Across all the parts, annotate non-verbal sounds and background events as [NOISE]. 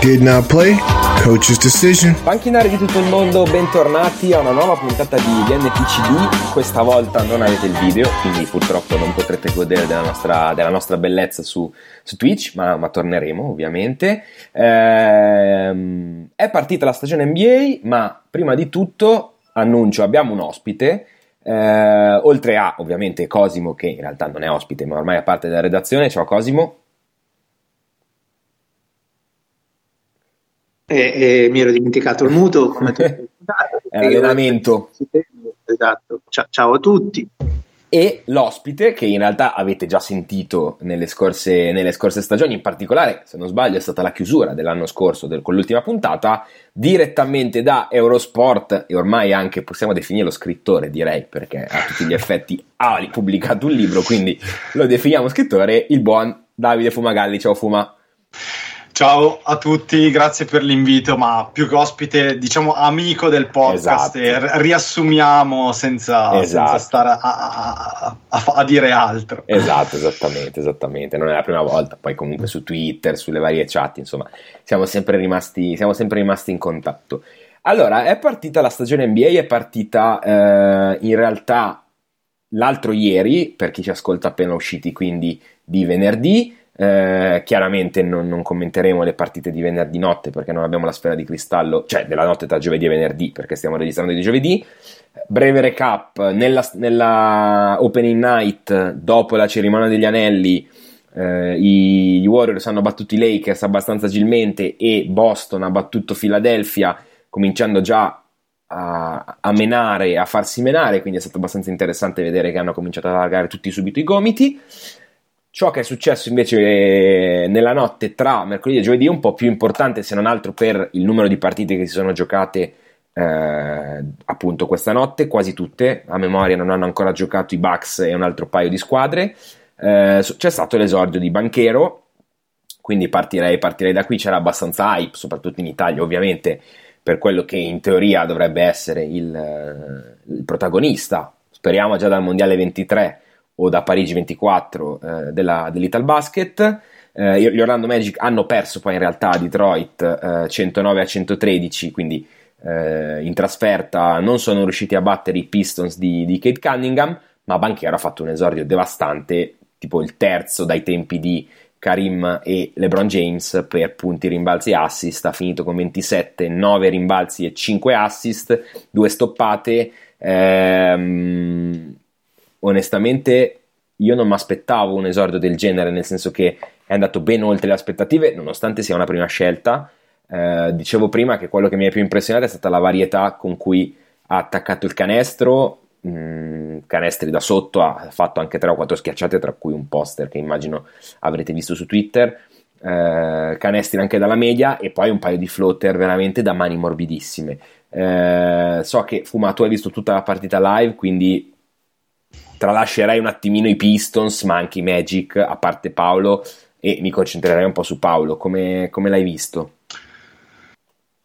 did not play, coach's decision. Panchinari di tutto il mondo, bentornati a una nuova puntata di DNPCD. Questa volta non avete il video, quindi purtroppo non potrete godere della nostra, della nostra bellezza su, su Twitch, ma, ma torneremo ovviamente. Ehm, è partita la stagione NBA, ma prima di tutto annuncio, abbiamo un ospite. eh, oltre a ovviamente Cosimo, che in realtà non è ospite, ma ormai è parte della redazione. Ciao Cosimo. E, e mi ero dimenticato il muto come [LAUGHS] tu È l'allenamento. esatto ciao, ciao a tutti e l'ospite che in realtà avete già sentito nelle scorse, nelle scorse stagioni, in particolare, se non sbaglio, è stata la chiusura dell'anno scorso del- con l'ultima puntata, direttamente da Eurosport e ormai anche possiamo definirlo scrittore, direi, perché a tutti gli effetti ha pubblicato un libro, quindi lo definiamo scrittore, il buon Davide Fumagalli. Ciao Fuma. Ciao a tutti, grazie per l'invito, ma più che ospite, diciamo amico del podcast, Esatto. e r- riassumiamo senza, Esatto. senza stare a, a- a- a- a dire altro. Esatto, esattamente, esattamente. Non è la prima volta, poi comunque su Twitter, sulle varie chat, insomma, siamo sempre rimasti, siamo sempre rimasti in contatto. Allora, è partita la stagione NBA, è partita eh, in realtà l'altro ieri, per chi ci ascolta appena usciti, quindi di venerdì. Eh, chiaramente non, non commenteremo le partite di venerdì notte perché non abbiamo la sfera di cristallo, cioè della notte tra giovedì e venerdì perché stiamo registrando di giovedì. Breve recap, nella, nella opening night, dopo la cerimonia degli anelli, eh, i, Warriors hanno battuto i Lakers abbastanza agilmente e Boston ha battuto Philadelphia, cominciando già a, a menare, a farsi menare, quindi è stato abbastanza interessante vedere che hanno cominciato ad allargare tutti subito i gomiti. Ciò che è successo invece eh, nella notte tra mercoledì e giovedì è un po' più importante, se non altro per il numero di partite che si sono giocate eh, appunto questa notte, quasi tutte, a memoria non hanno ancora giocato i Bucks e un altro paio di squadre. Eh, c'è stato l'esordio di Banchero, quindi partirei, partirei da qui, c'era abbastanza hype, soprattutto in Italia ovviamente, per quello che in teoria dovrebbe essere il, eh, il protagonista, speriamo già dal Mondiale 23 o da Parigi 24 eh, della, dell'Ital Basket. Eh, gli Orlando Magic hanno perso poi in realtà a Detroit eh, 109 a 113, quindi eh, in trasferta non sono riusciti a battere i Pistons di, di Kate Cunningham, ma Banchero ha fatto un esordio devastante, tipo il terzo dai tempi di Karim e LeBron James per punti, rimbalzi e assist, ha finito con 27, 9 rimbalzi e 5 assist, due stoppate. Ehm, onestamente io non mi aspettavo un esordio del genere, nel senso che è andato ben oltre le aspettative, nonostante sia una prima scelta. Eh, dicevo prima che quello che mi ha più impressionato è stata la varietà con cui ha attaccato il canestro, mh, canestri da sotto, ha fatto anche 3 o 4 schiacciate, tra cui un poster che immagino avrete visto su Twitter. eh, canestri anche dalla media e poi un paio di floater veramente da mani morbidissime. Eh, so che Fuma, tu hai visto tutta la partita live, quindi tralascerei un attimino i Pistons, ma anche i Magic, a parte Paolo, e mi concentrerei un po' su Paolo. Come, come l'hai visto?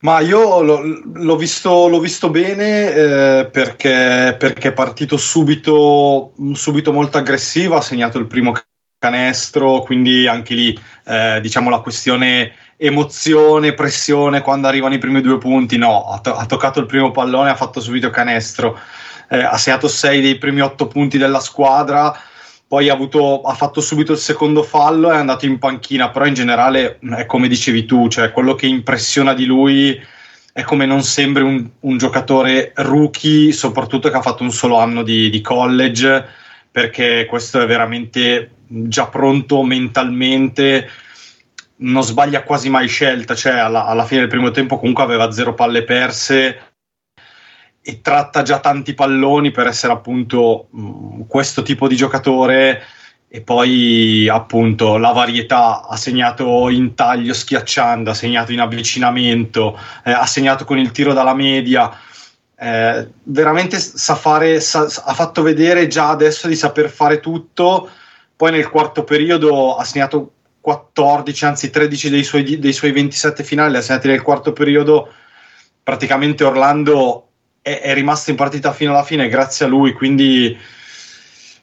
Ma io l'ho, l'ho visto, l'ho visto bene eh, perché, è partito subito, subito molto aggressivo, ha segnato il primo canestro, quindi anche lì eh, diciamo la questione emozione, pressione quando arrivano i primi due punti, no, ha, to- ha toccato il primo pallone, ha fatto subito canestro, eh, ha segnato sei dei primi otto punti della squadra, poi ha, avuto, ha, fatto subito il secondo fallo e è andato in panchina, però in generale è come dicevi tu, cioè quello che impressiona di lui è come non sembri un, un giocatore rookie, soprattutto che ha fatto un solo anno di, di, college, perché questo è veramente già pronto mentalmente, non sbaglia quasi mai scelta, cioè alla, alla fine del primo tempo comunque aveva zero palle perse e tratta già tanti palloni per essere appunto mh, mm, questo tipo di giocatore e poi appunto la varietà ha segnato in taglio schiacciando, ha segnato in avvicinamento, eh, ha segnato con il tiro dalla media. Eh, veramente sa fare, sa, ha fatto vedere già adesso di saper fare tutto. Poi nel quarto periodo ha segnato 14, anzi 13 dei suoi, dei suoi 27 finali, ha segnato nel quarto periodo. Praticamente Orlando è, è rimasto in partita fino alla fine grazie a lui, quindi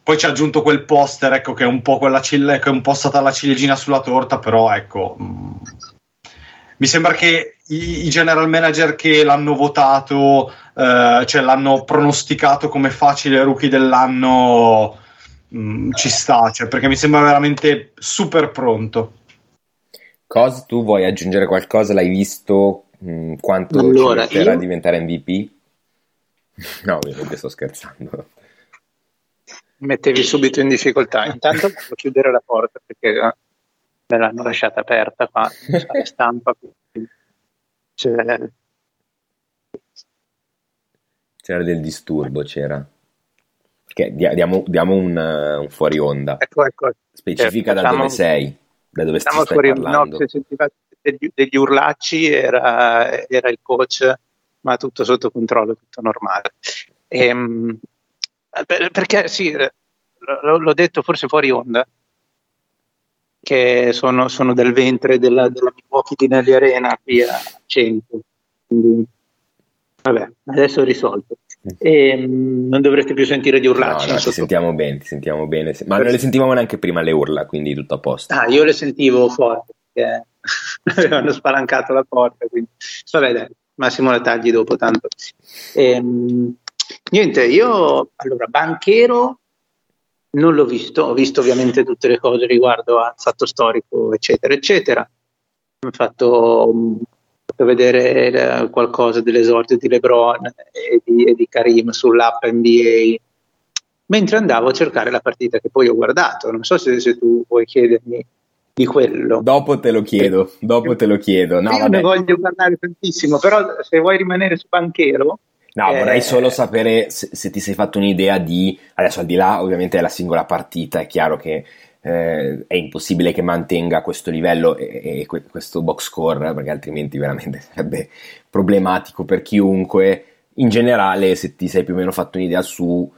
poi ci ha aggiunto quel poster, ecco, che è un po' quella cille, che è un po' stata la ciliegina sulla torta, però ecco, mh, mm, mi sembra che i, i, general manager che l'hanno votato, eh, cioè l'hanno pronosticato come facile rookie dell'anno, mh, mm, ci sta, cioè, perché mi sembra veramente super pronto. Cos, tu vuoi aggiungere qualcosa? L'hai visto? Mh, mm, quanto allora, ci metterà io... a diventare MVP? [LAUGHS] No, ovviamente sto scherzando. Mettevi subito in difficoltà. Intanto devo chiudere la porta perché eh, me l'hanno lasciata aperta qua, la stampa. Cioè... C'era del disturbo, c'era. Perché diamo, diamo un, uh, un, fuori onda. Ecco, ecco. Specifica certo, da dove sei, da dove stai fuori, parlando. No, se sentiva degli, degli urlacci era, era il coach ma tutto sotto controllo, tutto normale. E, ehm, perché sì, l'ho detto forse fuori onda, che sono, sono del ventre della, della Milwaukee di Nelly Arena qui a 100. Quindi, vabbè, adesso ho risolto. E, um, non dovreste più sentire di urlacci. No, no, ti sentiamo bene, ti sentiamo bene. Ma non le sentivamo neanche prima le urla, quindi tutto a posto. Ah, io le sentivo forte perché [LAUGHS] avevano spalancato la porta. Quindi, vabbè, dai, Massimo la tagli dopo tanto. Ehm, niente, io allora banchero non l'ho visto, ho visto ovviamente tutte le cose riguardo al fatto storico, eccetera, eccetera. Ho fatto, fatto vedere qualcosa dell'esordio di LeBron e di, e di Karim sull'app NBA mentre andavo a cercare la partita che poi ho guardato. Non so se, se tu vuoi chiedermi di quello. Dopo te lo chiedo, dopo te lo chiedo. No, Io vabbè. ne voglio parlare tantissimo, però se vuoi rimanere su banchero... No, eh... vorrei solo sapere se, se, ti sei fatto un'idea di... Adesso al di là ovviamente della singola partita, è chiaro che eh, è impossibile che mantenga questo livello e, e, questo box score, perché altrimenti veramente sarebbe problematico per chiunque. In generale, se ti sei più o meno fatto un'idea su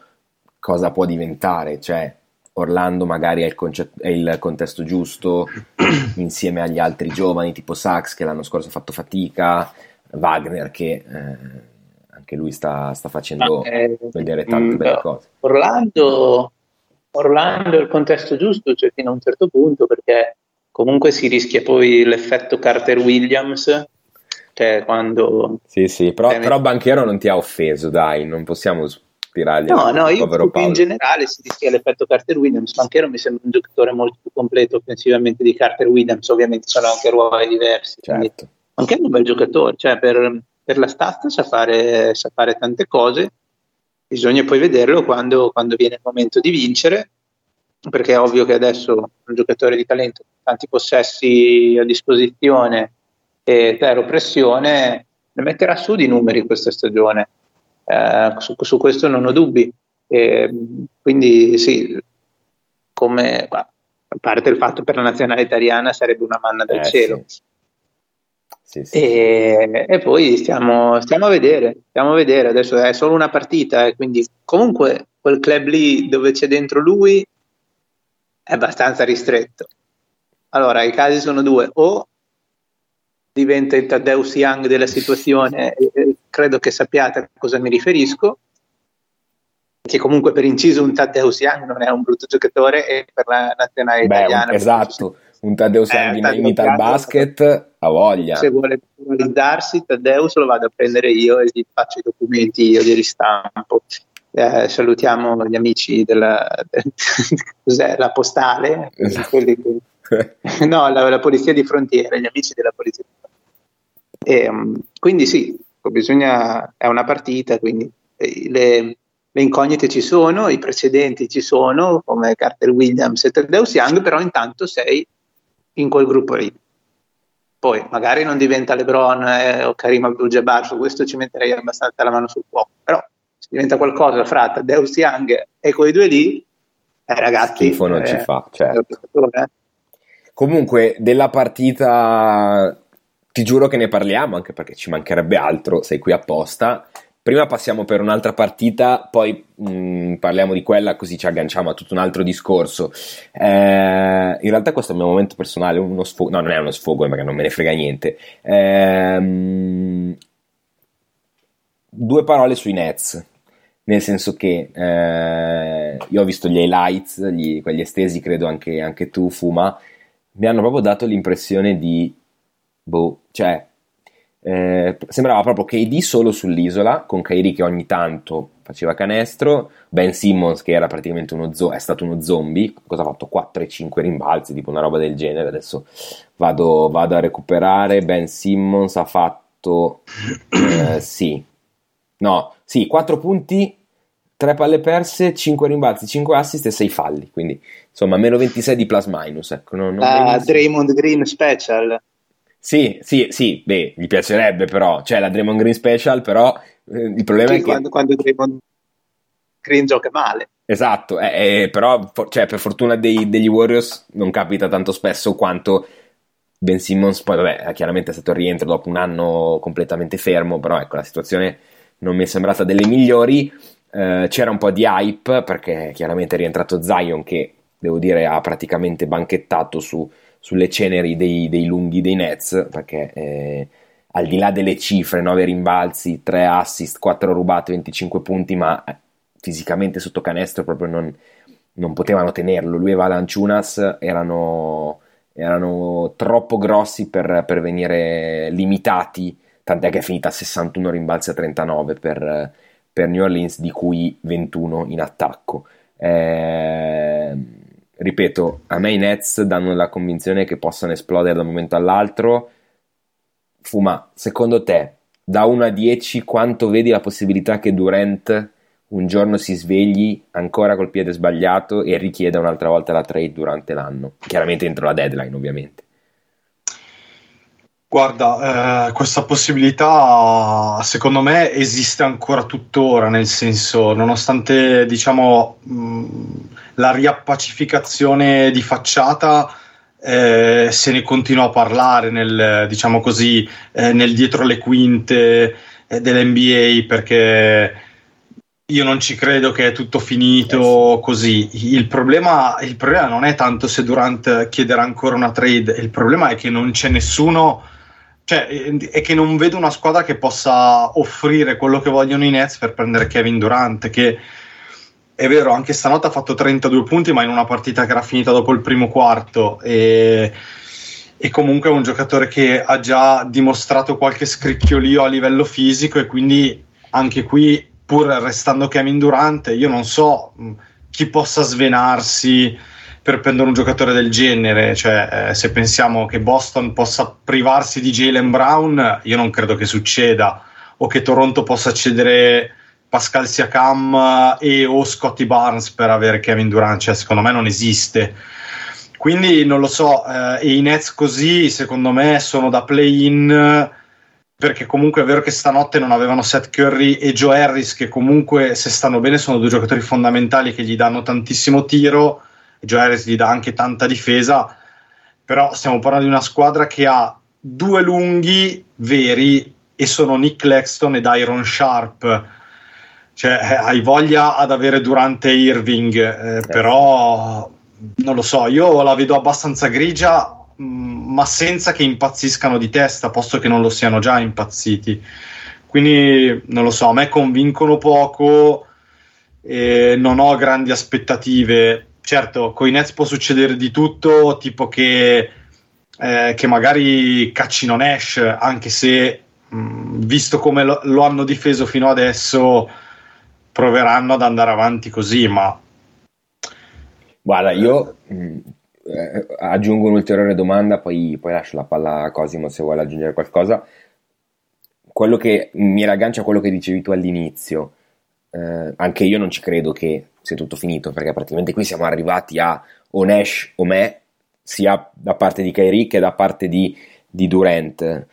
cosa può diventare, cioè Orlando magari è il, concetto, è il, contesto giusto [CLEARS THROAT] insieme agli altri giovani tipo Sachs che l'anno scorso ha fatto fatica, Wagner che eh, anche lui sta, sta facendo eh, vedere tante belle no. cose. Orlando, Orlando è il contesto giusto cioè fino a un certo punto perché comunque si rischia poi l'effetto Carter Williams cioè quando... Sì sì, però, però Banchero non ti ha offeso dai, non possiamo tirargli no, no, io in generale si rischia l'effetto Carter Williams. Banchero mi sembra un giocatore molto più completo offensivamente di Carter Williams. Ovviamente sono anche ruoli diversi. Certo. Banchero è un bel giocatore, cioè per, per la stat sa fare, sa fare, tante cose. Bisogna poi vederlo quando, quando viene il momento di vincere, perché è ovvio che adesso un giocatore di talento, tanti possessi a disposizione e zero pressione, ne metterà su di numeri questa stagione eh, su, su, questo non ho dubbi. E, quindi sì, come a parte il fatto per la nazionale italiana sarebbe una manna del Eh, cielo. sì. Sì, sì. E, e poi stiamo, stiamo a vedere, stiamo a vedere, adesso è solo una partita, e quindi comunque quel club lì dove c'è dentro lui è abbastanza ristretto. Allora, i casi sono due, o diventa il Taddeus Young della situazione, e credo che sappiate a cosa mi riferisco, che comunque per inciso un Taddeus Young non è un brutto giocatore e per la nazionale Beh, un- italiana... esatto, un Taddeus Eh, Young in, Taddeus in Ital Young- Basket ha voglia. se vuole personalizzarsi Taddeus lo vado a prendere io e gli faccio i documenti io gli ristampo Eh, salutiamo gli amici della [LAUGHS] la postale Esatto. quelli [LAUGHS] no la, la polizia di frontiera gli amici della polizia di frontiera E, um, quindi sì bisogna, è una partita quindi eh, le, le incognite ci sono i precedenti ci sono come Carter Williams e Taddeus Young però intanto sei in quel gruppo lì poi magari non diventa LeBron eh, o Karim Abdul-Jabbar, su questo ci metterei abbastanza la mano sul fuoco, però se diventa qualcosa fra Taddeus Young e quei due lì, eh, ragazzi... Schifo non eh, ci fa, certo. giocatore, eh. Comunque, della partita ti giuro che ne parliamo, anche perché ci mancherebbe altro, sei qui apposta. Prima passiamo per un'altra partita, poi mh, parliamo di quella, così ci agganciamo a tutto un altro discorso. Eh, in realtà questo è il mio momento personale, uno sfogo, no, non è uno sfogo perché non me ne frega niente. Ehm, due parole sui Nets, nel senso che eh, io ho visto gli highlights, gli- quelli estesi, credo anche, anche tu, Fuma, mi hanno proprio dato l'impressione di, boh, cioè, eh, sembrava proprio KD solo sull'isola, con Kyrie che ogni tanto faceva canestro, Ben Simmons che era praticamente uno zo- è stato uno zombie, cosa ha fatto? 4 e 5 rimbalzi, tipo una roba del genere, adesso vado, vado a recuperare, Ben Simmons ha fatto, eh, [COUGHS] sì, no, sì, 4 punti, 3 palle perse, 5 rimbalzi, 5 assist e 6 falli, quindi insomma meno 26 di plus minus, ecco, non, non benissimo. Draymond Green Special. Sì, sì, sì, beh, gli piacerebbe però, cioè la Draymond Green Special, però eh, il problema Sì, è che... quando, quando Draymond Green gioca male. Esatto, eh, eh, però for- cioè, per fortuna dei- degli Warriors non capita tanto spesso quanto Ben Simmons, poi vabbè, chiaramente è stato il rientro dopo un anno completamente fermo, però ecco, la situazione non mi è sembrata delle migliori, Eh, c'era un po' di hype perché chiaramente è rientrato Zion che, devo dire, ha praticamente banchettato su- sulle ceneri dei, dei lunghi dei Nets, perché eh, al di là delle cifre, 9 rimbalzi, 3 assist, 4 rubate, 25 punti, ma eh, fisicamente sotto canestro proprio non, non potevano tenerlo. Lui e Valanciunas erano, erano troppo grossi per, per venire limitati, tant'è che è finita a 61 rimbalzi a 39 per, per New Orleans, di cui 21 in attacco. Eh, ripeto, a me i Nets danno la convinzione che possano esplodere da un momento all'altro. Fuma, secondo te, da 1 a 10, quanto vedi la possibilità che Durant un giorno si svegli ancora col piede sbagliato e richieda un'altra volta la trade durante l'anno? Chiaramente entro la deadline, ovviamente. Guarda, eh, questa possibilità secondo me esiste ancora tuttora, nel senso, nonostante diciamo mh, la riappacificazione di facciata, eh, se ne continua a parlare nel, diciamo così, eh, nel dietro le quinte eh, dell'NBA perché io non ci credo che è tutto finito così. Il problema, il problema non è tanto se Durant chiederà ancora una trade, il problema è che non c'è nessuno, cioè è che non vedo una squadra che possa offrire quello che vogliono i Nets per prendere Kevin Durant, che è vero, anche stanotte ha fatto 32 punti, ma in una partita che era finita dopo il primo quarto e, e comunque è un giocatore che ha già dimostrato qualche scricchiolio a livello fisico e quindi anche qui pur restando Kevin Durant, io non so chi possa svenarsi per prendere un giocatore del genere. Cioè, eh, se pensiamo che Boston possa privarsi di Jalen Brown, io non credo che succeda, o che Toronto possa cedere Pascal Siakam e o Scotty Barnes per avere Kevin Durant, cioè secondo me non esiste. Quindi non lo so, eh, e i Nets così secondo me sono da play-in perché comunque è vero che stanotte non avevano Seth Curry e Joe Harris che comunque se stanno bene sono due giocatori fondamentali che gli danno tantissimo tiro Harris gli dà anche tanta difesa, però stiamo parlando di una squadra che ha due lunghi veri e sono Nick Lexton ed Iron Sharp. Cioè, eh, hai voglia ad avere Durante Irving, eh, però non lo so, io la vedo abbastanza grigia, mh, ma senza che impazziscano di testa, posto che non lo siano già impazziti. Quindi non lo so, a me convincono poco e non ho grandi aspettative. Certo, con i Nets può succedere di tutto, tipo che, eh, che magari caccino Nash, anche se mh, visto come lo, lo hanno difeso fino adesso, proveranno ad andare avanti così, ma Guarda, io mh, eh, aggiungo un'ulteriore domanda, poi, poi lascio la palla a Cosimo se vuole aggiungere qualcosa. Quello che mi raggancia a quello che dicevi tu all'inizio, eh, anche io non ci credo che sia tutto finito, perché praticamente qui siamo arrivati a o Nash o me, sia da parte di Kyrie che da parte di, di Durant.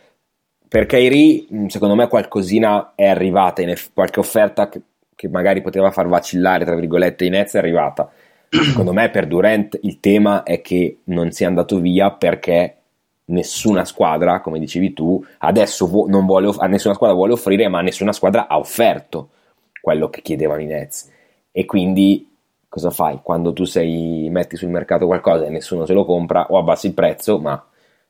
Per Kyrie, mh, secondo me, qualcosina è arrivata, in eff- qualche offerta che, che magari poteva far vacillare, tra virgolette, i Nets è arrivata. [CLEARS THROAT] Secondo me per Durant il tema è che non sia andato via perché nessuna squadra, come dicevi tu, adesso vu- non vuole off- a nessuna squadra vuole offrire, ma nessuna squadra ha offerto quello che chiedevano i Nets. E quindi cosa fai? Quando tu sei, metti sul mercato qualcosa e nessuno se lo compra, o abbassi il prezzo, ma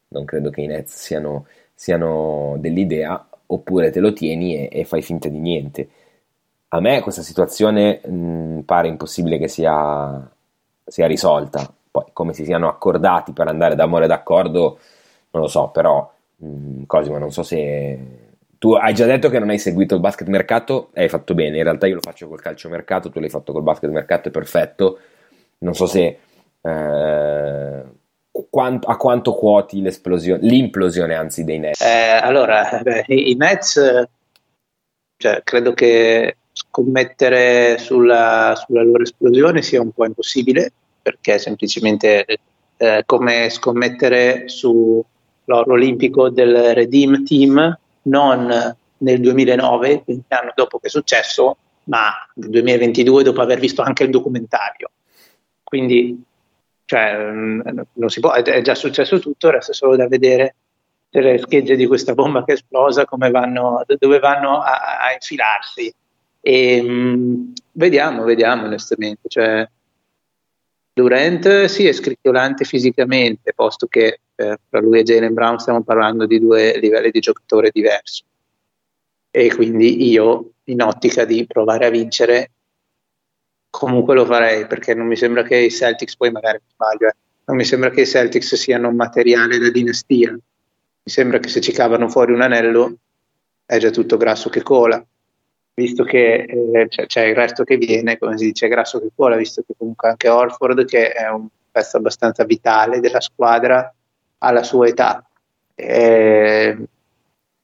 non credo che i Nets siano, siano dell'idea, oppure te lo tieni e, e fai finta di niente. A me questa situazione mh, pare impossibile che sia, sia risolta. Poi come si siano accordati per andare d'amore d'accordo, non lo so, però mh, Cosimo, non so se tu hai già detto che non hai seguito il basket mercato e hai fatto bene. In realtà io lo faccio col calcio mercato, tu l'hai fatto col basket mercato, è perfetto. Non so se eh, quant- a quanto quoti l'esplosione, l'implosione anzi dei Nets. Eh, allora, beh, i, i Nets, cioè, credo che scommettere sulla, sulla, loro esplosione sia un po' impossibile perché semplicemente eh, come scommettere sull'oro olimpico del Redeem Team non nel 2009, quindi l'anno dopo che è successo, ma nel 2022 dopo aver visto anche il documentario. Quindi cioè, non si può, è già successo tutto, resta solo da vedere le schegge di questa bomba che è esplosa, vanno, dove vanno a, a infilarsi. E, mh, vediamo, vediamo onestamente. Cioè, Durant sì è scricchiolante fisicamente, posto che eh, tra lui e Jalen Brown stiamo parlando di due livelli di giocatore diversi. E quindi io, in ottica di provare a vincere, comunque lo farei, perché non mi sembra che i Celtics, poi magari mi sbaglio, eh, non mi sembra che i Celtics siano un materiale da dinastia. Mi sembra che se ci cavano fuori un anello è già tutto grasso che cola visto che eh, c'è, c'è, il resto che viene, come si dice, grasso che cola, visto che comunque anche Orford, che è un pezzo abbastanza vitale della squadra, ha la sua età. E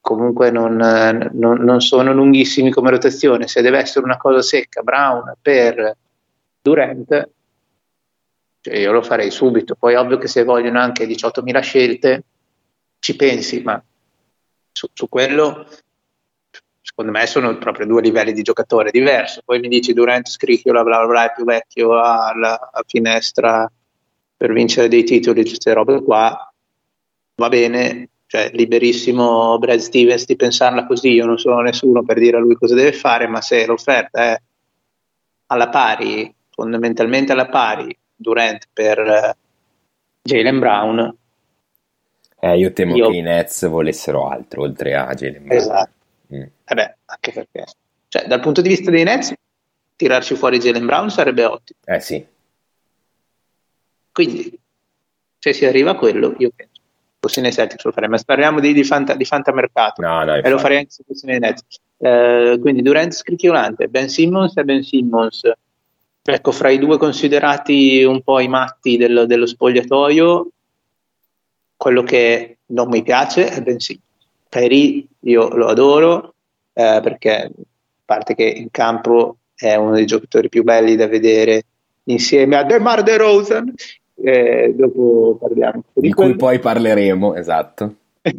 comunque non, non, non, sono lunghissimi come rotazione. Se deve essere una cosa secca, Brown per Durant, cioè io lo farei subito. Poi ovvio che se vogliono anche 18.000 scelte, ci pensi, ma su, su quello secondo me sono proprio due livelli di giocatore diversi. Poi mi dici Durant scricchiola, bla bla bla, è più vecchio, ha la finestra per vincere dei titoli, queste robe qua, va bene, cioè liberissimo Brad Stevens di pensarla così, io non sono nessuno per dire a lui cosa deve fare, ma se l'offerta è alla pari, fondamentalmente alla pari, Durant per uh, Jalen Brown. Eh, io temo io... che i Nets volessero altro oltre a Jalen Brown. Esatto. Mm. Eh anche perché, cioè, dal punto di vista dei Nets, tirarci fuori Jalen Brown sarebbe ottimo. Eh sì. Quindi, se si arriva a quello, io penso. Fossi nei Celtics lo farei, ma spariamo di, di, fanta, di fantamercato. No, no, e lo farei anche se fossi nei Nets. Eh, quindi Durant scricchiolante, Ben Simmons e Ben Simmons. Ecco, fra i due considerati un po' i matti dello, dello spogliatoio, quello che non mi piace è Ben Simmons. Kyrie io lo adoro eh, perché a parte che in campo è uno dei giocatori più belli da vedere insieme a DeMar DeRozan eh, dopo parliamo di, di cui poi parleremo esatto [LAUGHS]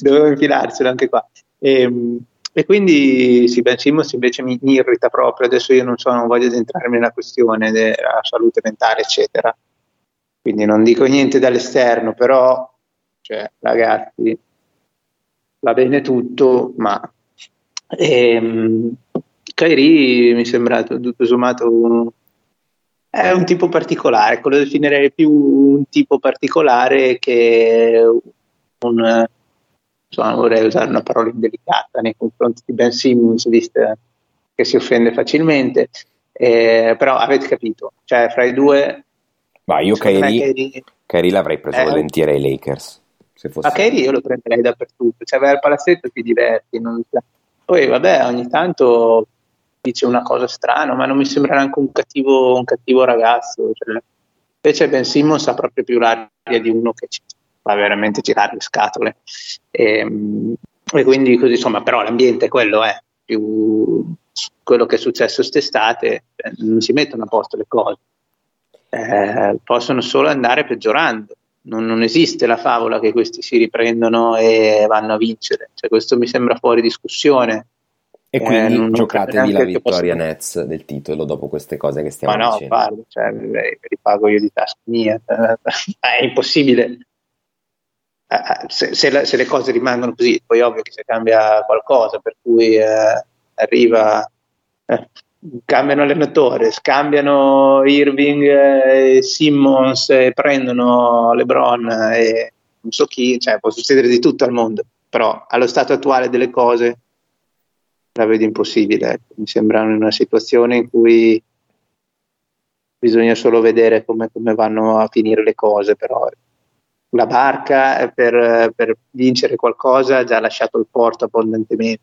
dovevo infilarcelo anche qua e, ehm, e quindi sì, Ben Simmons invece mi, mi irrita proprio. Adesso io non so, non voglio entrarmi nella questione della salute mentale, eccetera. Quindi non dico niente dall'esterno, però, cioè, ragazzi, va bene tutto, ma ehm, Kairi mi sembra tutto sommato un, è un tipo particolare, quello definirei più un tipo particolare che un insomma, vorrei usare una parola indelicata nei confronti di Ben Simmons, visto che si offende facilmente, eh, però avete capito, cioè fra i due... Ma io Kairi, Kairi l'avrei preso eh, volentieri ai Lakers. Se fosse... Ma Kairi io lo prenderei dappertutto, cioè vai al palazzetto ti diverti, poi vabbè ogni tanto dice una cosa strana, ma non mi sembra neanche un cattivo, un cattivo ragazzo. Cioè, invece Ben Simmons ha proprio più l'aria di uno che ci fa veramente girare le scatole. E, ehm, e quindi così, insomma, però l'ambiente quello è più quello che è successo quest'estate, cioè, non si mettono a posto le cose, eh, possono solo andare peggiorando. Non, non, esiste la favola che questi si riprendono e vanno a vincere, cioè, questo mi sembra fuori discussione. E quindi eh, giocatevi la vittoria posso... Nets del titolo dopo queste cose che stiamo Ma no, dicendo. Guarda, cioè, me li pago io di tasca mia. [LAUGHS] È impossibile. Eh, se, se, le, se, le, cose rimangono così, poi ovvio che se cambia qualcosa, per cui eh, arriva, eh, cambiano allenatore, scambiano Irving e Simmons e prendono LeBron e non so chi, cioè può succedere di tutto al mondo, però allo stato attuale delle cose la vedo impossibile. Ecco. Mi sembra una situazione in cui bisogna solo vedere come, come vanno a finire le cose, però la barca per, per vincere qualcosa ha già lasciato il porto abbondantemente.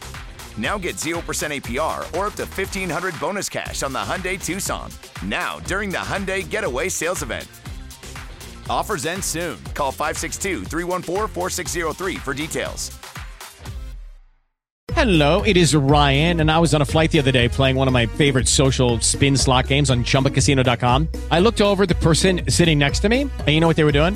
Now get 0% APR or up to 1500 bonus cash on the Hyundai Tucson. Now, during the Hyundai Getaway Sales Event. Offers end soon. Call 562 314 4603 for details. Hello, it is Ryan, and I was on a flight the other day playing one of my favorite social spin slot games on chumbacasino.com. I looked over the person sitting next to me, and you know what they were doing?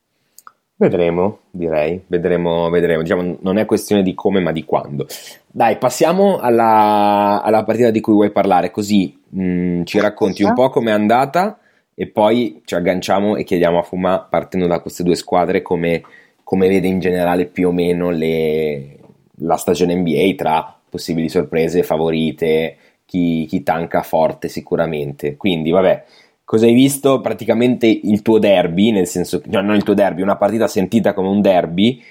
Vedremo, direi. Vedremo, vedremo. Diciamo, non è questione di come, ma di quando. Dai, passiamo alla, alla partita di cui vuoi parlare, così mh, mm, ci racconti un po' com'è andata e poi ci agganciamo e chiediamo a Fuma, partendo da queste due squadre, come, come vede in generale più o meno le, la stagione NBA tra possibili sorprese, favorite, chi, chi tanca forte sicuramente. Quindi, vabbè, cosa hai visto? Praticamente il tuo derby, nel senso, no, non il tuo derby, una partita sentita come un derby,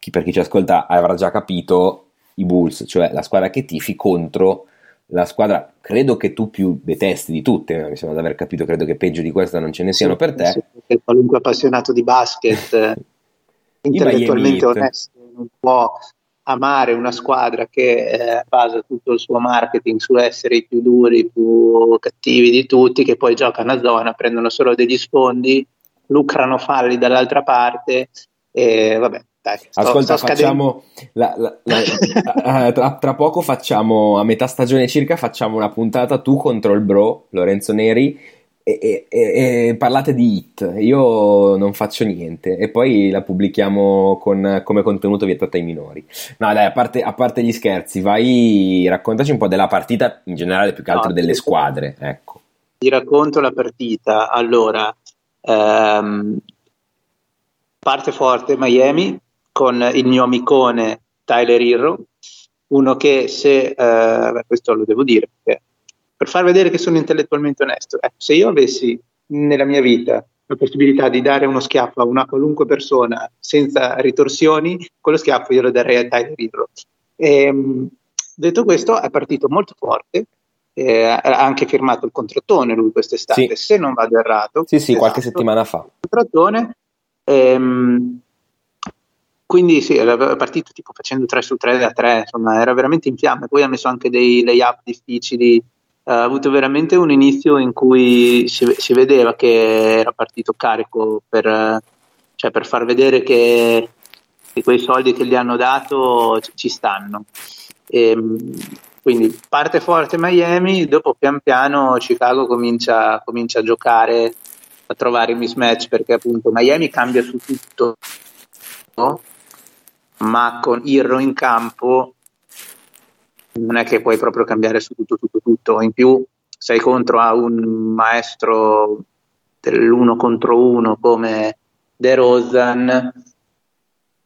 chi per chi ci ascolta avrà già capito, i Bulls, cioè la squadra che tifi contro la squadra credo che tu più detesti di tutte, mi sembra di aver capito, credo che peggio di questa non ce ne siano sì, per te. Sì, qualunque appassionato di basket [LAUGHS] eh, intellettualmente onesto non può amare una squadra che eh, basa tutto il suo marketing su essere i più duri, i più cattivi di tutti, che poi giocano a zona, prendono solo degli sfondi, lucrano falli dall'altra parte e vabbè, dai, sto, Ascolta, sto facciamo la, la, la, [LAUGHS] eh, tra, tra, poco facciamo a metà stagione circa facciamo una puntata tu contro il bro Lorenzo Neri e, e, e, parlate di hit. Io non faccio niente e poi la pubblichiamo con, come contenuto vietato ai minori. No, dai, a parte, a parte, gli scherzi, vai, raccontaci un po' della partita in generale, più che altro no, delle squadre. Ecco. Ti racconto la partita. Allora, Ehm, parte forte Miami con il mio amicone Tyler Irro, uno che se, eh, questo lo devo dire, perché per far vedere che sono intellettualmente onesto, ecco, se io avessi nella mia vita la possibilità di dare uno schiaffo a una qualunque persona senza ritorsioni, quello schiaffo io lo darei a Tyler Irro. Ehm, detto questo, è partito molto forte, eh, ha anche firmato il contrattone lui quest'estate, Sì. se non vado errato. Sì, sì, qualche Esatto. settimana fa. contrattone. Ehm, quindi sì, era partito tipo facendo 3 su 3 da 3, insomma era veramente in fiamme, poi ha messo anche dei layup difficili, ha avuto veramente un inizio in cui si, si vedeva che era partito carico per, eh, cioè per far vedere che, che quei soldi che gli hanno dato ci, stanno. Ehm, quindi parte forte Miami, dopo pian piano Chicago comincia, comincia a giocare, a trovare i mismatch perché appunto Miami cambia su tutto, ma con Irro in campo non è che puoi proprio cambiare su tutto, tutto, tutto. In più sei contro a un maestro dell'uno contro uno come De Rozan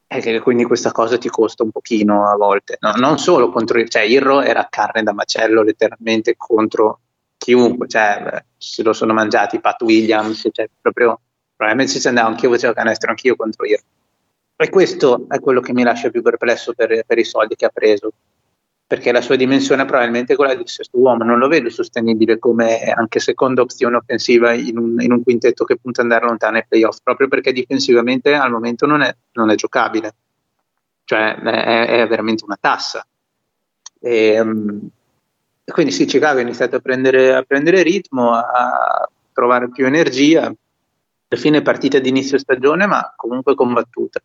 e che quindi questa cosa ti costa un pochino a volte. No, non solo contro il, cioè Irro era carne da macello letteralmente contro chiunque, cioè se lo sono mangiati Pat Williams, cioè proprio probabilmente ci andavo anch'io facevo canestro anch'io contro Irro. E questo è quello che mi lascia più perplesso per, per i soldi che ha preso, perché la sua dimensione probabilmente è quella di sesto uomo, non lo vedo sostenibile come anche seconda opzione offensiva in un, in un quintetto che punta ad andare lontano ai playoff, proprio perché difensivamente al momento non è, non è giocabile, cioè è, è veramente una tassa. E, um, quindi sì, Chicago ha iniziato a prendere, a prendere ritmo, a trovare più energia, alla fine partita di inizio stagione, ma comunque combattuta.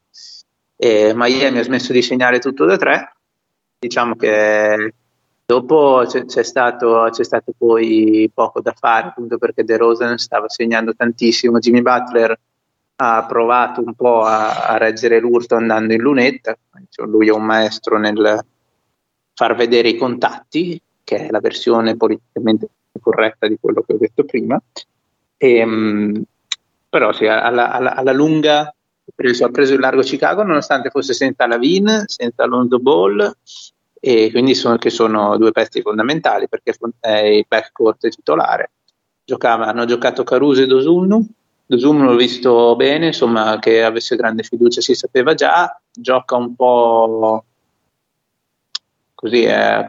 E Miami ha smesso di segnare tutto da tre, diciamo che dopo c'è, c'è, stato, c'è stato poi poco da fare, appunto perché De Rosen stava segnando tantissimo, Jimmy Butler ha provato un po' a, a reggere l'urto andando in lunetta, cioè lui è un maestro nel far vedere i contatti, che è la versione politicamente corretta di quello che ho detto prima. E, um, però sì, alla, alla, alla lunga preso, ha preso, il largo Chicago nonostante fosse senza Lavin, senza Alonso Ball e quindi sono, che sono due pezzi fondamentali perché è il backcourt titolare. Giocava, hanno giocato Caruso e Dosumnu, Dosumnu l'ho visto bene, insomma che avesse grande fiducia si sapeva già, gioca un po' così, è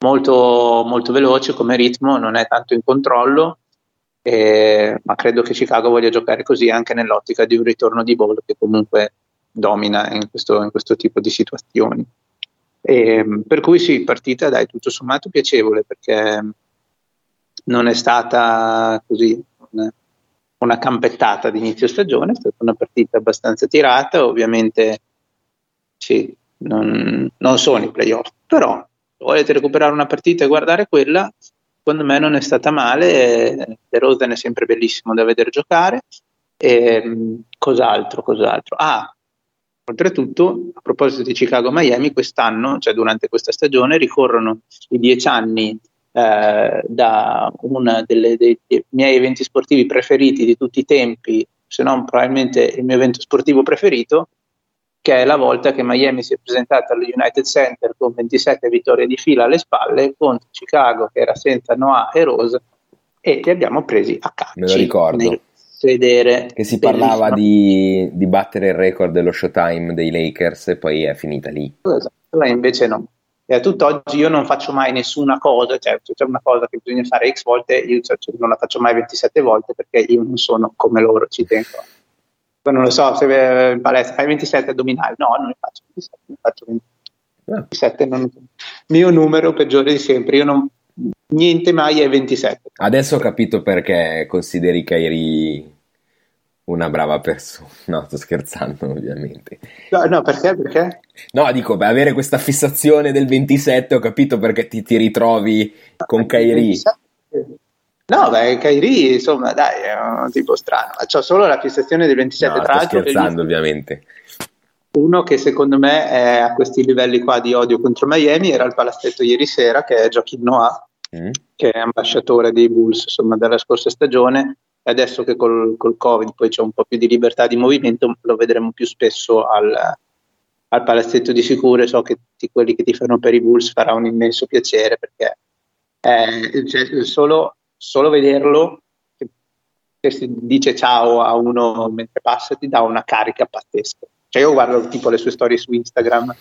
molto, molto veloce come ritmo, non è tanto in controllo, eh, ma credo che Chicago voglia giocare così anche nell'ottica di un ritorno di ball che comunque domina in questo, in questo tipo di situazioni. E, per cui sì, partita dai tutto sommato piacevole perché non è stata così una, una campettata di inizio stagione, è stata una partita abbastanza tirata, ovviamente sì, non, non sono i playoff, però se volete recuperare una partita e guardare quella, secondo me non è stata male, De Rosen è sempre bellissimo da vedere giocare, e, cos'altro, cos'altro? Ah, oltretutto, a proposito di Chicago-Miami, quest'anno, cioè durante questa stagione, ricorrono i dieci anni eh, da uno dei, dei miei eventi sportivi preferiti di tutti i tempi, se non probabilmente il mio evento sportivo preferito, che è la volta che Miami si è presentata allo United Center con 27 vittorie di fila alle spalle contro Chicago che era senza Noah e Rose e li abbiamo presi a calci. Me lo ricordo. Sedere che si parlava di, di, battere il record dello showtime dei Lakers e poi è finita lì. Esatto, e invece no. E a tutt'oggi io non faccio mai nessuna cosa, cioè se c'è una cosa che bisogna fare X volte, io cioè, non la faccio mai 27 volte perché io non sono come loro, ci tengo non lo so, se in palestra fai 27 addominali, no, non ne faccio 27, ne faccio 27, non, mio numero peggiore di sempre, io non, niente mai è 27. Adesso ho capito perché consideri Kairi una brava persona, [LAUGHS] no, sto scherzando ovviamente. No, no perché? Perché? No, dico, beh, avere questa fissazione del 27 ho capito perché ti, ti ritrovi con Kairi. No, beh, Kairi, insomma, dai, è un tipo strano. C'ho solo la fissazione del 27 no, tra l'altro. scherzando, ovviamente. Uno che secondo me è a questi livelli qua di odio contro Miami era il palazzetto ieri sera, che è Joaquin Noah, mm. che è ambasciatore dei Bulls, insomma, della scorsa stagione. E adesso che col, col Covid poi c'è un po' più di libertà di movimento, lo vedremo più spesso al, al palazzetto di Sicure. So che tutti quelli che ti fanno per i Bulls farà un immenso piacere perché eh, cioè, solo, solo vederlo che, si dice ciao a uno mentre passa ti dà una carica pazzesca. Cioè io guardo tipo le sue storie su Instagram, non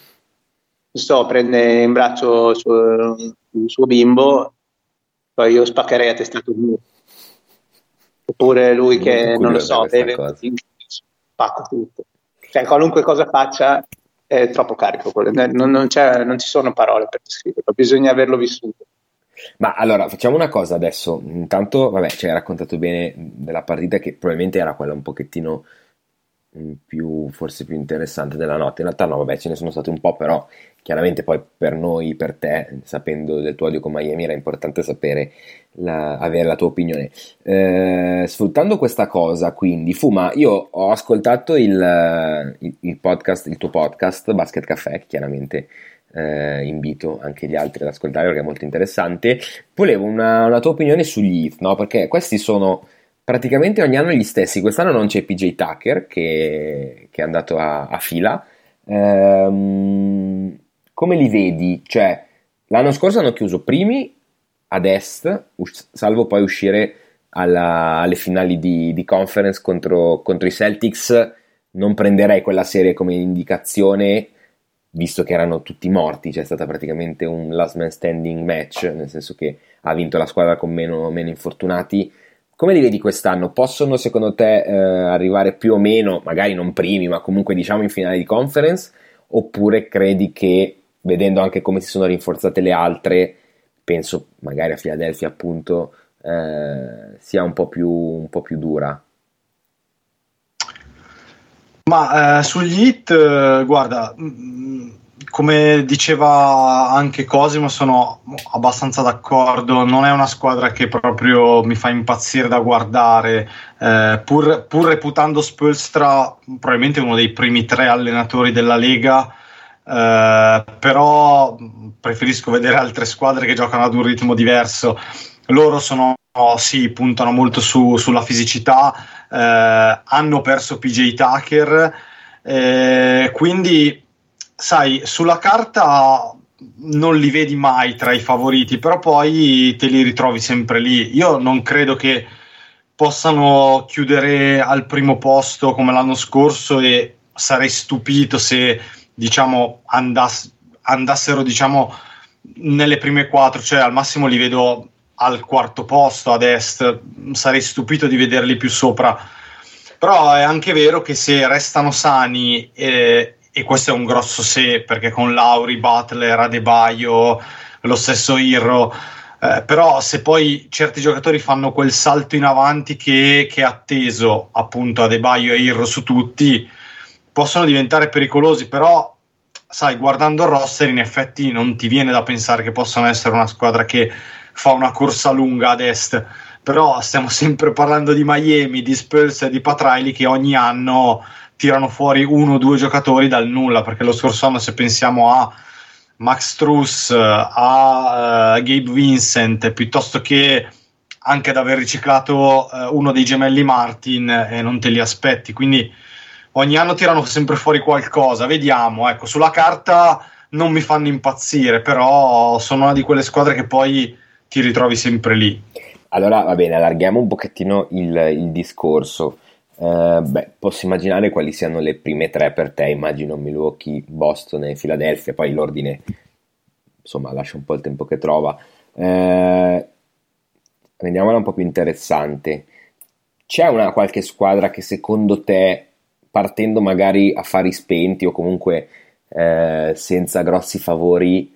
so, prende in braccio il suo, il suo bimbo, poi io spaccherei a testato nudo. Oppure lui che, non lo so, beve, spacca tutto. Cioè qualunque cosa faccia è troppo carico, non, non, c'è- non ci sono parole per descriverlo, bisogna averlo vissuto. Ma allora facciamo una cosa adesso. Intanto, vabbè, ci hai raccontato bene della partita che probabilmente era quella un pochettino mm, più, forse più interessante della notte. In realtà, no, vabbè, ce ne sono state un po', però chiaramente poi per noi, per te, sapendo del tuo odio con Miami, era importante sapere, la- avere la tua opinione. Eh, sfruttando questa cosa, quindi, Fuma, io ho ascoltato il, il- il podcast, il tuo podcast, Basket Café, chiaramente eh, invito anche gli altri ad ascoltare perché è molto interessante. Volevo una, una tua opinione sugli Heat, no? Perché questi sono praticamente ogni anno gli stessi. Quest'anno non c'è PJ Tucker che, che è andato a, a fila. Ehm, come li vedi? Cioè, l'anno scorso hanno chiuso primi ad est, salvo poi uscire alla- alle finali di, di conference contro, contro i Celtics. Non prenderei quella serie come indicazione, visto che erano tutti morti, c'è stata praticamente un last man standing match, nel senso che ha vinto la squadra con meno, meno infortunati. Come li vedi quest'anno? Possono secondo te eh, arrivare più o meno, magari non primi, ma comunque diciamo in finale di conference? Oppure credi che, vedendo anche come si sono rinforzate le altre, penso magari a Philadelphia appunto, eh, sia un po' più, un po' più dura? Ma eh, sugli hit, eh, guarda, mm, come diceva anche Cosimo, sono abbastanza d'accordo. Non è una squadra che proprio mi fa impazzire da guardare, eh, pur, pur reputando Spolstra probabilmente uno dei primi tre allenatori della Lega. eh, però preferisco vedere altre squadre che giocano ad un ritmo diverso. Loro sono, sì, puntano molto su- sulla fisicità, eh, hanno perso PJ Tucker, eh, quindi sai, sulla carta non li vedi mai tra i favoriti, però poi te li ritrovi sempre lì. Io non credo che possano chiudere al primo posto come l'anno scorso e sarei stupito se diciamo andass- andassero diciamo nelle prime quattro, cioè al massimo li vedo al quarto posto ad est, sarei stupito di vederli più sopra. Però è anche vero che se restano sani, eh, e questo è un grosso se, perché con Lauri, Butler, Adebayo, lo stesso Irro, eh, però se poi certi giocatori fanno quel salto in avanti che, è atteso appunto Adebayo e Irro su tutti, possono diventare pericolosi, però sai, guardando il roster in effetti non ti viene da pensare che possano essere una squadra che fa una corsa lunga ad est, però stiamo sempre parlando di Miami, di Spurs e di Pat Riley che ogni anno tirano fuori uno o due giocatori dal nulla, perché lo scorso anno se pensiamo a Max Truss, a eh, Gabe Vincent, piuttosto che anche ad aver riciclato eh, uno dei gemelli Martin e non te li aspetti, quindi ogni anno tirano sempre fuori qualcosa, vediamo, ecco, sulla carta non mi fanno impazzire, però sono una di quelle squadre che poi ti ritrovi sempre lì. Allora, va bene, allarghiamo un pochettino il, il discorso. Eh, beh, posso immaginare quali siano le prime tre per te, immagino Milwaukee, Boston e Philadelphia, poi l'ordine, insomma, lascia un po' il tempo che trova. Eh, rendiamola un po' più interessante. C'è una qualche squadra che secondo te, partendo magari a fari spenti o comunque eh, senza grossi favori,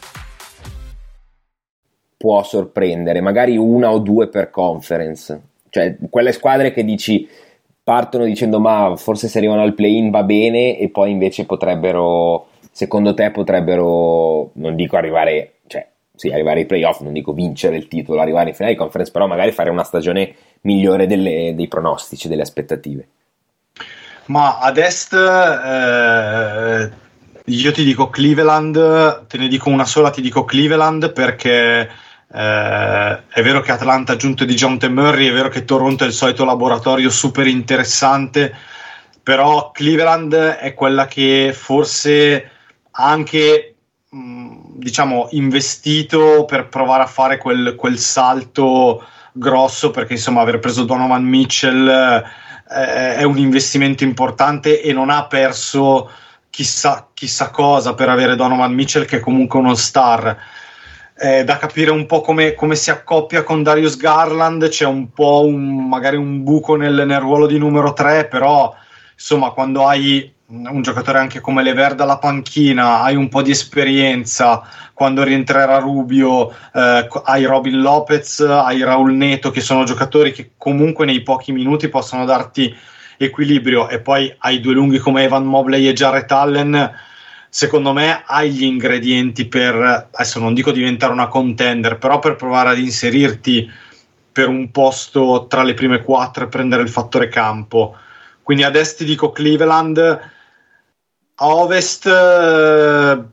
Può sorprendere, magari una o due per conference, cioè quelle squadre che dici partono dicendo ma forse se arrivano al play-in va bene e poi invece potrebbero, secondo te potrebbero, non dico arrivare, cioè sì, arrivare ai playoff, non dico vincere il titolo, arrivare in finale di conference, però magari fare una stagione migliore delle- dei pronostici, delle aspettative. Ma ad est eh, io ti dico Cleveland, te ne dico una sola, ti dico Cleveland perché eh, è vero che Atlanta ha aggiunto di John T. Murray, è vero che Toronto è il solito laboratorio super interessante, però Cleveland è quella che forse ha anche mh, diciamo investito per provare a fare quel, quel salto grosso perché insomma aver preso Donovan Mitchell eh, è un investimento importante e non ha perso chissà, chissà cosa per avere Donovan Mitchell che è comunque uno star è da capire un po' come, come si accoppia con Darius Garland c'è un po' un, magari un buco nel, nel ruolo di numero 3 però insomma quando hai un giocatore anche come Lever dalla panchina, hai un po' di esperienza, quando rientrerà Rubio, eh, hai Robin Lopez, hai Raul Neto, che sono giocatori che comunque nei pochi minuti possono darti equilibrio, e poi hai due lunghi come Evan Mobley e Jarrett Allen. Secondo me hai gli ingredienti per, adesso non dico diventare una contender, però per provare ad inserirti per un posto tra le prime quattro e prendere il fattore campo. Quindi ad est ti dico Cleveland, a ovest, eh, a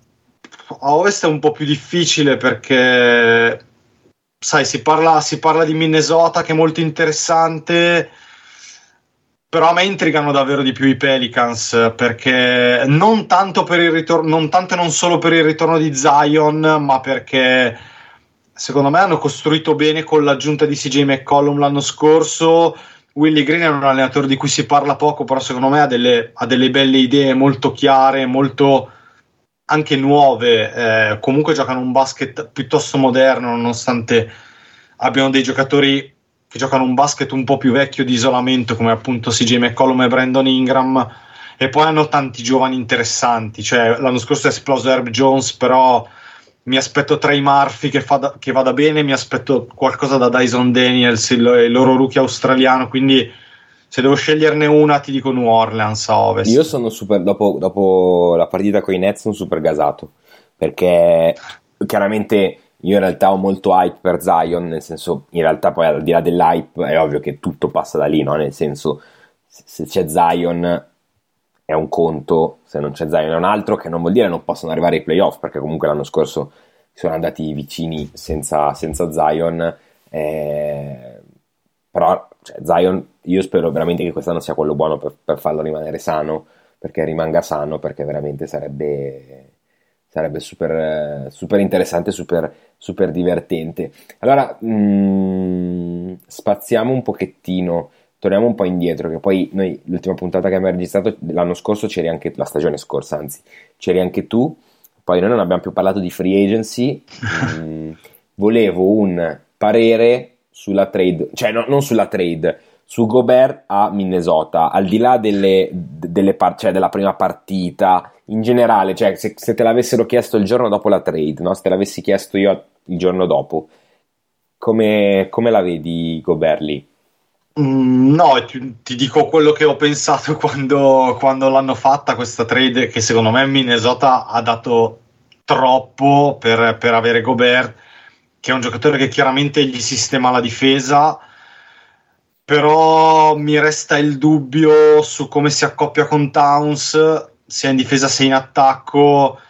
ovest è un po' più difficile perché, sai, si parla, si parla di Minnesota che è molto interessante, però a me intrigano davvero di più i Pelicans perché non tanto per il ritorno, non tanto e non solo per il ritorno di Zion, ma perché secondo me hanno costruito bene con l'aggiunta di CJ McCollum l'anno scorso. Willy Green è un allenatore di cui si parla poco, però secondo me ha delle, ha delle belle idee molto chiare, molto anche nuove. Eh, comunque giocano un basket piuttosto moderno, nonostante abbiano dei giocatori che giocano un basket un po' più vecchio di isolamento, come appunto CJ McCollum e Brandon Ingram. E poi hanno tanti giovani interessanti. Cioè, l'anno scorso è esploso Herb Jones, però mi aspetto Trey Murphy che, da- che vada bene, mi aspetto qualcosa da Dyson Daniels, il, il loro rookie australiano, quindi se devo sceglierne una ti dico New Orleans a ovest. Io sono super, dopo, dopo la partita con i Nets, sono super gasato perché chiaramente io in realtà ho molto hype per Zion, nel senso, in realtà poi al di là dell'hype è ovvio che tutto passa da lì, no? Nel senso, se c'è Zion è un conto, se non c'è Zion è un altro, che non vuol dire non possono arrivare ai playoff, perché comunque l'anno scorso sono andati vicini senza, senza Zion, eh, però cioè, Zion io spero veramente che quest'anno sia quello buono per, per farlo rimanere sano, perché rimanga sano, perché veramente sarebbe, sarebbe super, eh, super interessante, super, super divertente. Allora, mm, spaziamo un pochettino, torniamo un po' indietro, che poi noi l'ultima puntata che abbiamo registrato l'anno scorso c'eri anche, la stagione scorsa anzi, c'eri anche tu, poi noi non abbiamo più parlato di free agency, [LAUGHS] mm, volevo un parere sulla trade, cioè no, non sulla trade, su Gobert a Minnesota, al di là delle, delle par- cioè della prima partita, in generale, cioè se, se te l'avessero chiesto il giorno dopo la trade, no? se te l'avessi chiesto io il giorno dopo, come, come la vedi Gobert lì? Mm, no, ti, ti dico quello che ho pensato [LAUGHS] quando, quando l'hanno fatta questa trade, che secondo me Minnesota ha dato troppo per, per avere Gobert, che è un giocatore che chiaramente gli sistema la difesa, però mi resta il dubbio su come si accoppia con Towns, sia in difesa sia in attacco,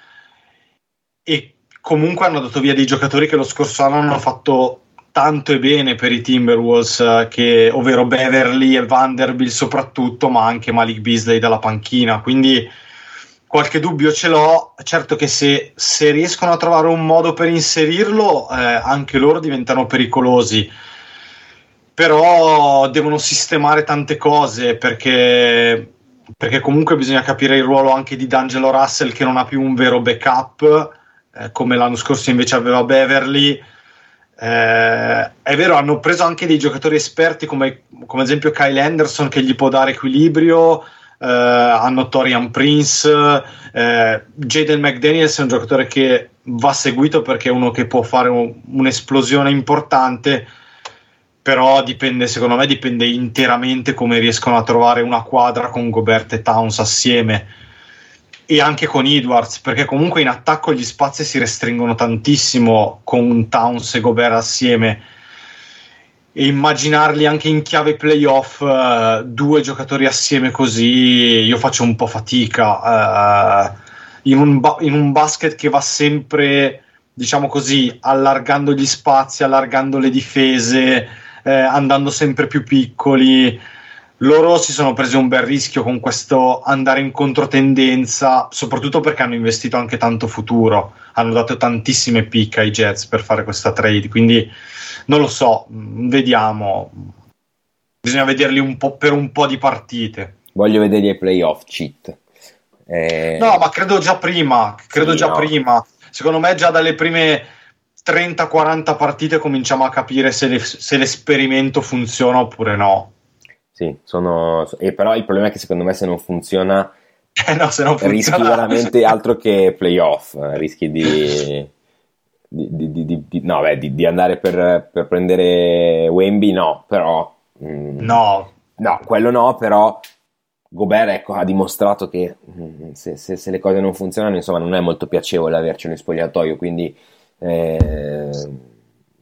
e comunque hanno dato via dei giocatori che lo scorso anno hanno fatto tanto e bene per i Timberwolves, che, ovvero Beverly e Vanderbilt soprattutto, ma anche Malik Beasley dalla panchina. Quindi qualche dubbio ce l'ho. Certo che se, se riescono a trovare un modo per inserirlo, eh, anche loro diventano pericolosi. Però devono sistemare tante cose perché, perché comunque bisogna capire il ruolo anche di D'Angelo Russell che non ha più un vero backup, eh, come l'anno scorso invece aveva Beverly. Eh, è vero, hanno preso anche dei giocatori esperti come, come esempio Kyle Anderson che gli può dare equilibrio. Eh, hanno Torian Prince, eh, Jaden McDaniels è un giocatore che va seguito perché è uno che può fare un, un'esplosione importante. Però dipende, secondo me, dipende interamente come riescono a trovare una quadra con Gobert e Towns assieme e anche con Edwards, perché comunque in attacco gli spazi si restringono tantissimo con Towns e Gobert assieme. E immaginarli anche in chiave playoff, eh, due giocatori assieme così, io faccio un po' fatica. eh, in, un ba- in un basket che va sempre, diciamo così, allargando gli spazi, allargando le difese, eh, andando sempre più piccoli loro si sono presi un bel rischio con questo andare in controtendenza, soprattutto perché hanno investito anche tanto futuro, hanno dato tantissime pick ai Jets per fare questa trade, quindi non lo so, mm, vediamo. Bisogna vederli un po' per un po' di partite. Voglio vedere i playoff cheat. Eh, No, ma credo già prima, credo Sì, già no. prima. Secondo me già dalle prime 30-40 partite cominciamo a capire se, le- se l'esperimento funziona oppure no. Sì, sono... e però il problema è che secondo me se non funziona [LAUGHS] Eh no, se non rischi funziona... veramente altro che playoff, rischi di, di, di- di- no, beh, di, di andare per, per prendere Wemby, no, però... mm, No, no, quello no, però Gobert ecco, ha dimostrato che mm, se, se- se le cose non funzionano, insomma, non è molto piacevole avercelo in spogliatoio, quindi eh,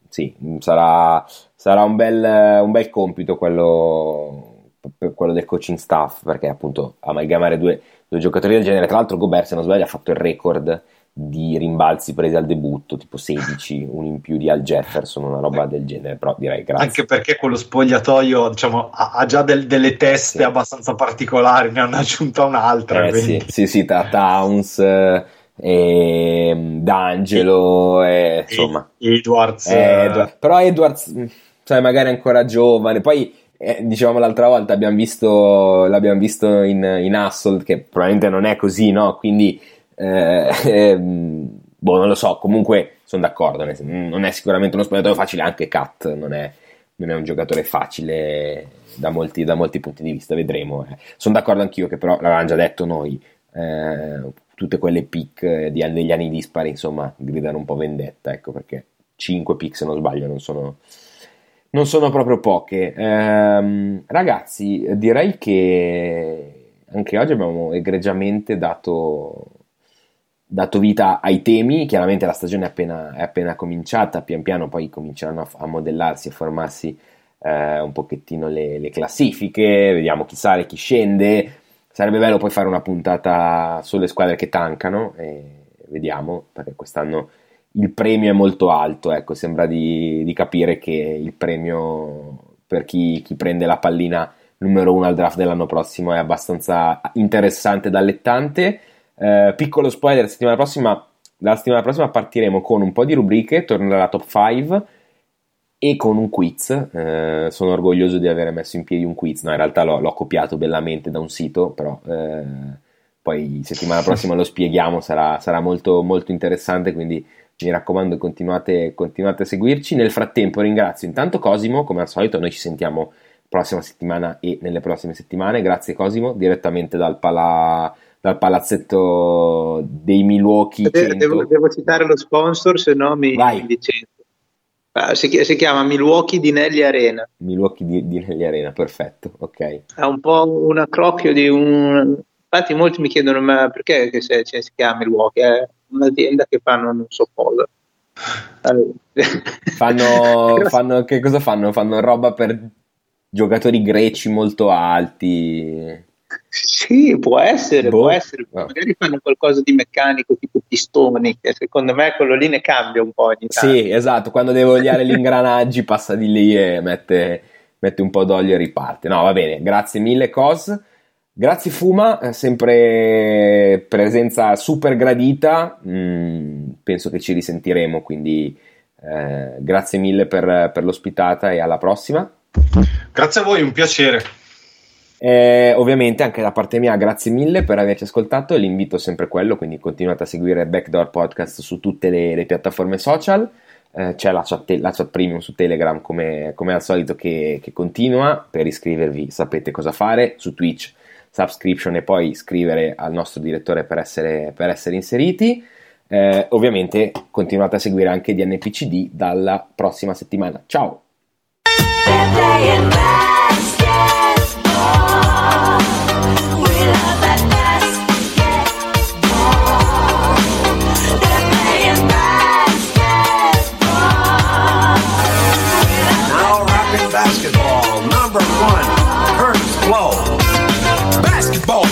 sì, sarà, sarà un, bel, un bel compito quello, quello del coaching staff, perché appunto amalgamare due, due giocatori del genere, tra l'altro Gobert, se non sbaglio, ha fatto il record di rimbalzi presi al debutto, tipo 16, un in più di Al Jefferson, una roba del genere, però direi grazie. Anche perché quello spogliatoio diciamo, ha, già del- delle teste Sì. abbastanza particolari, ne hanno aggiunta un'altra. Eh, sì, sì, sì, tra Towns eh, e mm, D'Angelo, e, insomma. Edwards, Eh, eh, Edward- però Edwards, mh, sai, magari è ancora giovane. Poi, eh, dicevamo l'altra volta, abbiamo visto, l'abbiamo visto in, in Assault, che probabilmente non è così, no? Quindi, eh, [LAUGHS] ehm, boh, non lo so. Comunque, sono d'accordo. Non è sicuramente uno spogliatoio facile, anche Kat non è, non è un giocatore facile da molti, da molti punti di vista. Vedremo. eh. Sono d'accordo anch'io, che però l'avevamo già detto noi. Tutte quelle pick eh, di- degli anni dispari, insomma, gridano un po' vendetta, ecco perché 5 pick, se non sbaglio, non sono, non sono proprio poche. Ehm, ragazzi, direi che anche oggi abbiamo egregiamente dato, dato vita ai temi. Chiaramente la stagione è appena, è appena cominciata, pian piano poi cominceranno a, a modellarsi e formarsi eh, un pochettino le, le classifiche, vediamo chi sale, chi scende. Sarebbe bello poi fare una puntata sulle squadre che tancano e vediamo, perché quest'anno il premio è molto alto, ecco, sembra di, di capire che il premio per chi, chi prende la pallina numero uno al draft dell'anno prossimo è abbastanza interessante ed allettante. Eh, piccolo spoiler, settimana prossima, la settimana prossima partiremo con un po' di rubriche, tornerà la top 5 e con un quiz. Eh, sono orgoglioso di aver messo in piedi un quiz, no, in realtà l'ho, l'ho copiato bellamente da un sito, però eh, poi settimana [LAUGHS] prossima lo spieghiamo, sarà, sarà molto, molto interessante, quindi mi raccomando continuate, continuate a seguirci. Nel frattempo ringrazio intanto Cosimo, come al solito noi ci sentiamo prossima settimana e nelle prossime settimane. Grazie Cosimo, direttamente dal, pala- dal palazzetto dei Milwaukee. De- 100. devo, devo citare lo sponsor, se no mi, Vai. mi licenzio. Ah, si, chi- si chiama Milwaukee di Nelly Arena. Milwaukee di, di Nelly Arena, perfetto, ok. È un po' un accrocchio di un... Infatti molti mi chiedono ma perché che se, cioè, si chiama Milwaukee? È un'azienda che fanno non so cosa. [LAUGHS] Fanno, [LAUGHS] fanno- che cosa fanno? Fanno roba per giocatori greci molto alti. Sì, può essere, Boh. può essere. Ah. Magari fanno qualcosa di meccanico, tipo pistoni, che secondo me quello lì ne cambia un po' ogni tanto. Sì, esatto, quando deve oliare gli ingranaggi passa di lì e mette, mette un po' d'olio e riparte. No, va bene, grazie mille Cos. Grazie Fuma, eh, sempre presenza super gradita, Mm, penso che ci risentiremo, quindi eh, grazie mille per, per l'ospitata e alla prossima. Grazie a voi, un piacere. Eh, ovviamente anche da parte mia grazie mille per averci ascoltato e l'invito è sempre quello, quindi continuate a seguire Backdoor Podcast su tutte le, le piattaforme social, Eh, c'è la chat, la chat premium su Telegram come, come al solito che, che continua, per iscrivervi sapete cosa fare, su Twitch subscription e poi iscrivere al nostro direttore per essere, per essere inseriti. Eh, ovviamente continuate a seguire anche DNPCD dalla prossima settimana. Ciao!